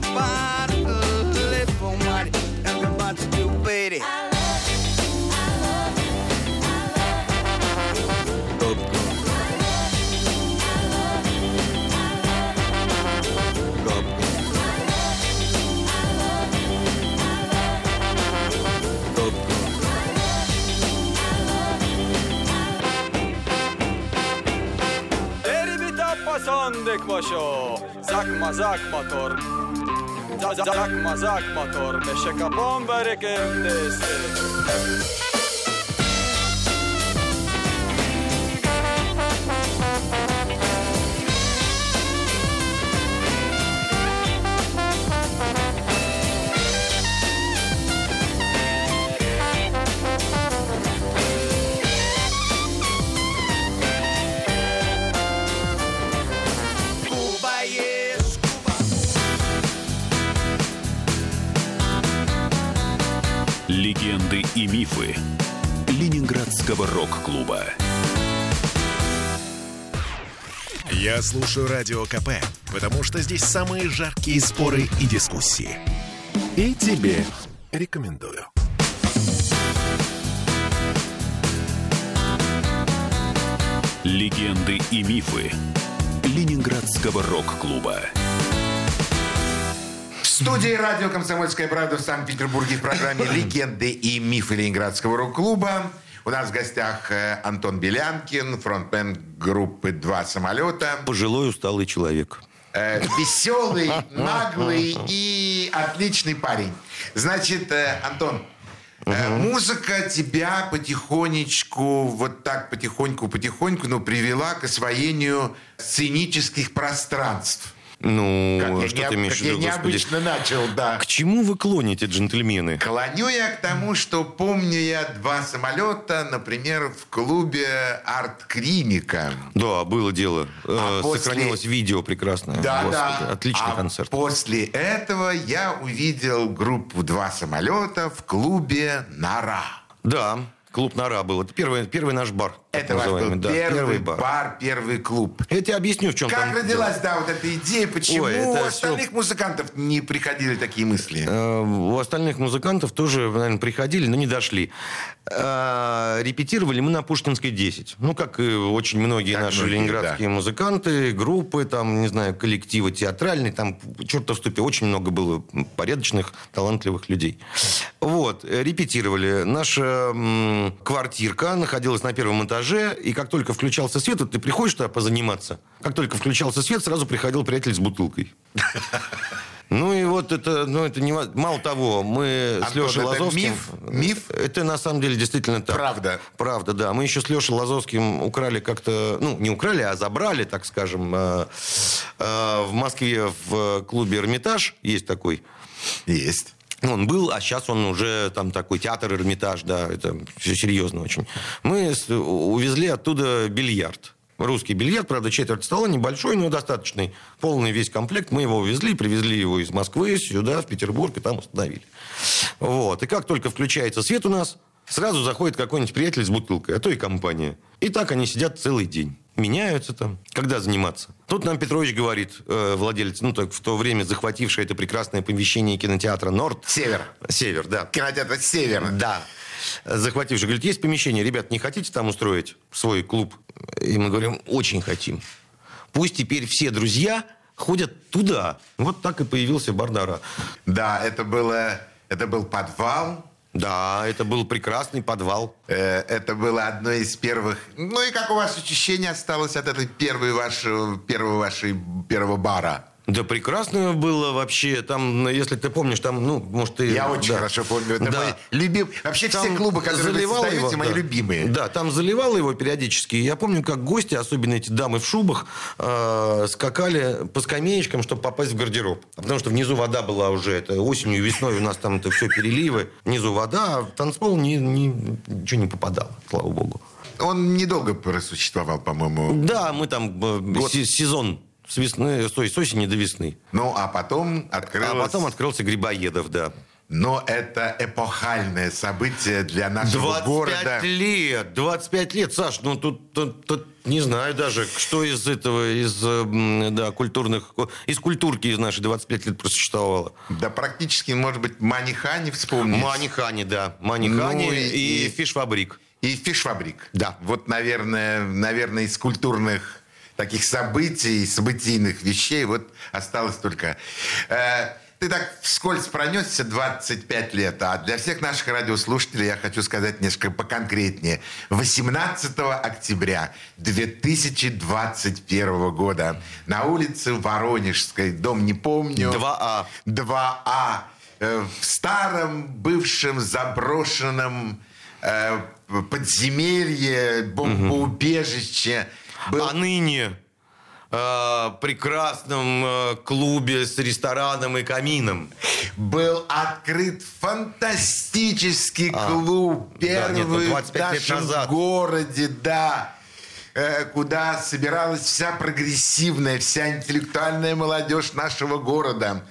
[SPEAKER 7] Special Zakma zakmator. Zakma zakmator. Meşeka
[SPEAKER 2] bomba rekemdesi рок-клуба.
[SPEAKER 1] Я слушаю Радио КП, потому что здесь самые жаркие споры и дискуссии. И тебе рекомендую.
[SPEAKER 2] Легенды и мифы Ленинградского рок-клуба.
[SPEAKER 3] В студии радио «Комсомольская правда» в Санкт-Петербурге в программе «Легенды и мифы Ленинградского рок-клуба». У нас в гостях э, Антон Белянкин, фронтмен группы «Два самолета».
[SPEAKER 4] Пожилой усталый человек.
[SPEAKER 3] Э, веселый, наглый и отличный парень. Значит, э, Антон, э, музыка тебя потихонечку, вот так потихоньку-потихоньку, ну, привела к освоению сценических пространств.
[SPEAKER 4] Ну,
[SPEAKER 3] Как я,
[SPEAKER 4] что
[SPEAKER 3] не-
[SPEAKER 4] ты имеешь в
[SPEAKER 3] я
[SPEAKER 4] виду, господи?
[SPEAKER 3] необычно начал, да.
[SPEAKER 4] К чему вы клоните, джентльмены?
[SPEAKER 3] Клоню я к тому, что помню я два самолета, например, в клубе «Арт-клиника».
[SPEAKER 4] Да, было дело.
[SPEAKER 3] А
[SPEAKER 4] Э,
[SPEAKER 3] после-
[SPEAKER 4] Сохранилось видео прекрасное.
[SPEAKER 3] Да,
[SPEAKER 4] Господи,
[SPEAKER 3] да.
[SPEAKER 4] Отличный
[SPEAKER 3] А
[SPEAKER 4] концерт.
[SPEAKER 3] После этого я увидел группу «Два самолета» в клубе «Нора».
[SPEAKER 4] Да, клуб Нора был. Это первый, первый наш бар. Так
[SPEAKER 3] Это
[SPEAKER 4] называемый. Да,
[SPEAKER 3] первый,
[SPEAKER 4] бар.
[SPEAKER 3] бар. первый клуб.
[SPEAKER 4] Я тебе объясню, в чем
[SPEAKER 3] Как
[SPEAKER 4] там
[SPEAKER 3] родилась, да, вот эта идея, почему
[SPEAKER 4] Ой,
[SPEAKER 3] у остальных музыкантов не приходили такие мысли?
[SPEAKER 4] Э, У остальных музыкантов тоже, наверное, приходили, но не дошли. Э, Репетировали мы на Пушкинской 10. Ну, как и очень многие
[SPEAKER 3] Как
[SPEAKER 4] наши
[SPEAKER 3] многие,
[SPEAKER 4] ленинградские музыканты, группы, там, не знаю, коллективы театральные, там, чертов ступе, очень много было порядочных, талантливых людей. Вот, репетировали. Наша м, квартирка находилась на первом этаже, и как только включался свет, вот ты приходишь туда позаниматься, как только включался свет, сразу приходил приятель с бутылкой. Ну и вот это, ну это не мало того, мы с
[SPEAKER 3] Антон,
[SPEAKER 4] Лешей Лазовским.
[SPEAKER 3] миф? Миф?
[SPEAKER 4] Это на самом деле действительно так.
[SPEAKER 3] Правда?
[SPEAKER 4] Правда, да. Мы еще с Лешей Лазовским украли как-то, ну не украли, а забрали, так скажем, э, э, в Москве в клубе Эрмитаж есть такой.
[SPEAKER 3] Есть.
[SPEAKER 4] Он был, а сейчас он уже там такой театр Эрмитаж, да, это все серьезно очень. Мы увезли оттуда бильярд. Русский бильярд, правда, четверть стола, небольшой, но достаточный. Полный весь комплект. Мы его увезли, привезли его из Москвы сюда, в Петербург, и там установили. Вот. И как только включается свет у нас, сразу заходит какой-нибудь приятель с бутылкой, а то и компания. И так они сидят целый день. Меняются там. Когда заниматься? Тут нам Петрович говорит, э, владелец, ну так в то время захвативший это прекрасное помещение кинотеатра «Норд».
[SPEAKER 3] Север.
[SPEAKER 4] Север, да.
[SPEAKER 3] Кинотеатр «Север».
[SPEAKER 4] Да. Захвативший. Говорит, есть помещение, ребят, не хотите там устроить свой клуб? И мы говорим, очень хотим. Пусть теперь все друзья ходят туда. Вот так и появился Бардара.
[SPEAKER 3] Да, это было, это был подвал.
[SPEAKER 4] Да, это был прекрасный подвал.
[SPEAKER 3] Э, Это было одно из первых. Ну и как у вас ощущение осталось от этой первой вашей, первого вашей, первого бара?
[SPEAKER 4] Да прекрасно было вообще. Там, ну, если ты помнишь, там, ну, может, ты...
[SPEAKER 3] Я очень
[SPEAKER 4] да.
[SPEAKER 3] хорошо помню. Это
[SPEAKER 4] Да.
[SPEAKER 3] мой любим. Вообще все
[SPEAKER 4] Там
[SPEAKER 3] клубы, которые вы
[SPEAKER 4] заливал
[SPEAKER 3] создаете,
[SPEAKER 4] его,
[SPEAKER 3] мои
[SPEAKER 4] да.
[SPEAKER 3] любимые.
[SPEAKER 4] Да, там заливал его периодически. Я помню, как гости, особенно эти дамы в шубах, э, скакали по скамеечкам, чтобы попасть в гардероб. Потому что внизу вода была уже. Это осенью, весной у нас там это все переливы. Внизу вода, а в танцпол ни, ни- ничего не попадало, слава богу.
[SPEAKER 3] Он недолго просуществовал, по-моему.
[SPEAKER 4] Да, мы там э, се- сезон с весны, то есть с осени до весны.
[SPEAKER 3] Ну, а потом открылось...
[SPEAKER 4] А потом открылся Грибоедов, да.
[SPEAKER 3] Но это эпохальное событие для нашего
[SPEAKER 4] 25
[SPEAKER 3] города.
[SPEAKER 4] лет, 25 лет, Саш, ну тут, тут- тут не знаю даже, что из этого, из, э, м, да, культурных, из культурки из нашей 25 лет просуществовало.
[SPEAKER 3] Да практически, может быть, Манихани вспомнить.
[SPEAKER 4] Манихани, да, Манихани
[SPEAKER 3] Ну
[SPEAKER 4] и,
[SPEAKER 3] и-
[SPEAKER 4] фишфабрик.
[SPEAKER 3] И фишфабрик.
[SPEAKER 4] Да.
[SPEAKER 3] Вот, наверное, наверное, из культурных таких событий, событийных вещей вот осталось только... э, ты так вскользь пронесся 25 лет, а для всех наших радиослушателей я хочу сказать несколько поконкретнее. 18 октября 2021 года на улице Воронежской, дом не помню...
[SPEAKER 4] 2А.
[SPEAKER 3] 2А. э, В старом, бывшем, заброшенном э, подземелье, бомбоубежище. Был
[SPEAKER 4] А ныне э, прекрасном э, клубе с рестораном и камином.
[SPEAKER 3] был открыт фантастический
[SPEAKER 4] А,
[SPEAKER 3] клуб.
[SPEAKER 4] да, нет, ну,
[SPEAKER 3] Первый
[SPEAKER 4] 25
[SPEAKER 3] в
[SPEAKER 4] лет
[SPEAKER 3] нашем
[SPEAKER 4] назад.
[SPEAKER 3] городе, да. э, куда собиралась вся прогрессивная, вся интеллектуальная молодежь нашего города.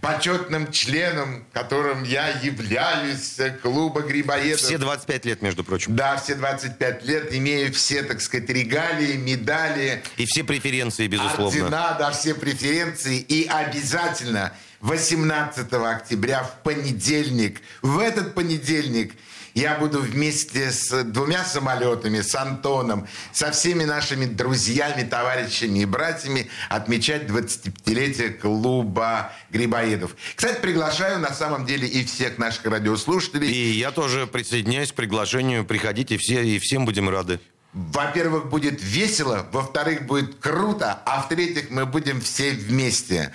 [SPEAKER 3] Почетным членом, которым я являюсь, э, клуба Грибоедов.
[SPEAKER 4] Все 25 лет, между прочим.
[SPEAKER 3] Да, все 25 лет, имею все, так сказать, регалии, медали,
[SPEAKER 4] И все преференции, безусловно.
[SPEAKER 3] ордена, да, все преференции. И обязательно 18 октября в понедельник, в этот понедельник я буду вместе с двумя самолетами, с Антоном, со всеми нашими друзьями, товарищами и братьями отмечать 25-летие клуба Грибоедов. Кстати, приглашаю на самом деле и всех наших радиослушателей.
[SPEAKER 4] И я тоже присоединяюсь к приглашению. Приходите все, и всем будем рады.
[SPEAKER 3] Во-первых, будет весело, во-вторых, будет круто, а в-третьих, мы будем все вместе.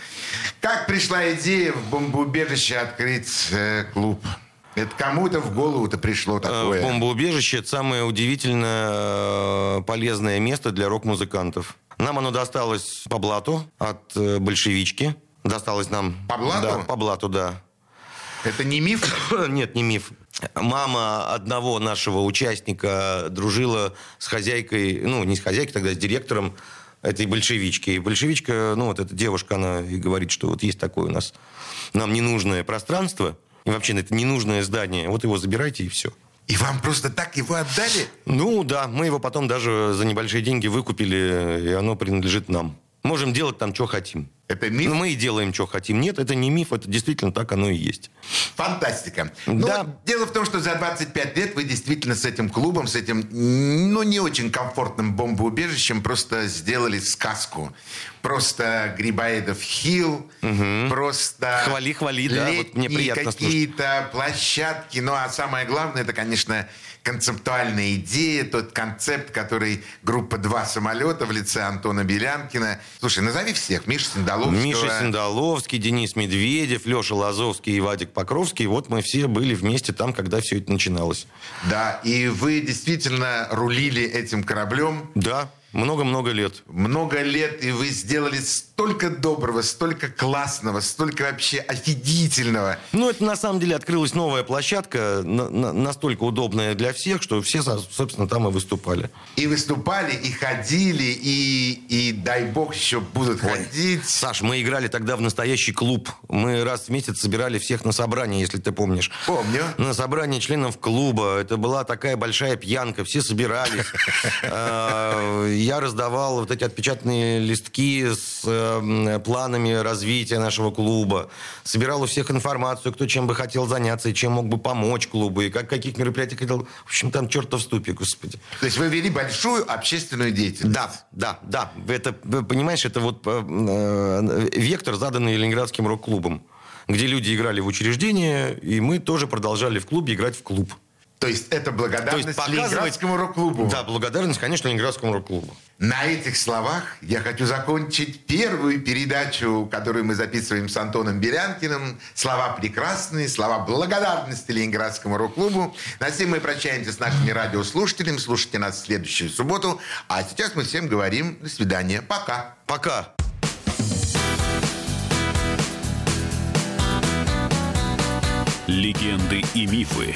[SPEAKER 3] Как пришла идея в бомбоубежище открыть э, клуб? Это кому-то в голову-то пришло
[SPEAKER 4] Э,
[SPEAKER 3] такое.
[SPEAKER 4] Бомбоубежище – это самое удивительно э, полезное место для рок-музыкантов. Нам оно досталось по блату от э, большевички. Досталось нам...
[SPEAKER 3] По блату?
[SPEAKER 4] Да, по блату, да.
[SPEAKER 3] Это не миф?
[SPEAKER 4] Нет, не миф. Мама одного нашего участника дружила с хозяйкой, ну, не с хозяйкой, тогда с директором этой большевички. И большевичка, ну, вот эта девушка, она и говорит, что вот есть такое у нас нам ненужное пространство, и вообще это ненужное здание, вот его забирайте и все.
[SPEAKER 3] И вам просто так его отдали?
[SPEAKER 4] Ну да, мы его потом даже за небольшие деньги выкупили, и оно принадлежит нам. Можем делать там, что хотим.
[SPEAKER 3] Это миф?
[SPEAKER 4] Ну, мы и делаем, что хотим. Нет, это не миф, это действительно так оно и есть.
[SPEAKER 3] Фантастика. Ну,
[SPEAKER 4] Да.
[SPEAKER 3] вот дело в том, что за 25 лет вы действительно с этим клубом, с этим, ну, не очень комфортным бомбоубежищем просто сделали сказку. Просто Грибоедов Хилл, просто...
[SPEAKER 4] Хвали, хвали, да, вот мне приятно
[SPEAKER 3] какие-то площадки. Ну, а самое главное, это, конечно, концептуальная идея, тот концепт, который группа «Два самолета» в лице Антона Белянкина. Слушай, назови всех. Миша Синдаловского.
[SPEAKER 4] Миша Синдаловский, Денис Медведев, Леша Лазовский и Вадик Покровский. Вот мы все были вместе там, когда все это начиналось.
[SPEAKER 3] Да, и вы действительно рулили этим кораблем
[SPEAKER 4] Да, много-много лет.
[SPEAKER 3] много лет, и вы сделали столько доброго, столько классного, столько вообще офигительного.
[SPEAKER 4] Ну, это на самом деле открылась новая площадка, на- на- настолько удобная для всех, что все, со- собственно, там и выступали.
[SPEAKER 3] И выступали, и ходили, и, и дай бог еще будут ходить.
[SPEAKER 4] Саш, мы играли тогда в настоящий клуб. Мы раз в месяц собирали всех на собрание, если ты помнишь.
[SPEAKER 3] Помню.
[SPEAKER 4] На собрание членов клуба. Это была такая большая пьянка. Все собирались. Я раздавал вот эти отпечатанные листки с э, планами развития нашего клуба. Собирал у всех информацию, кто чем бы хотел заняться, и чем мог бы помочь клубу, и как, каких мероприятий хотел. В общем, там чертов ступе, господи.
[SPEAKER 3] То есть вы вели большую общественную деятельность.
[SPEAKER 4] Да, да, да. Это, понимаешь, это вот э, э, вектор, заданный Ленинградским рок-клубом, где люди играли в учреждение, и мы тоже продолжали в клубе играть в клуб.
[SPEAKER 3] То есть это благодарность
[SPEAKER 4] показывать-
[SPEAKER 3] Ленинградскому рок-клубу.
[SPEAKER 4] Да, благодарность, конечно, Ленинградскому рок-клубу.
[SPEAKER 3] На этих словах я хочу закончить первую передачу, которую мы записываем с Антоном Белянкиным. Слова прекрасные, слова благодарности Ленинградскому рок-клубу. На всем мы прощаемся с нашими радиослушателями. Слушайте нас в следующую субботу. А сейчас мы всем говорим до свидания. Пока.
[SPEAKER 4] Пока.
[SPEAKER 2] Легенды и мифы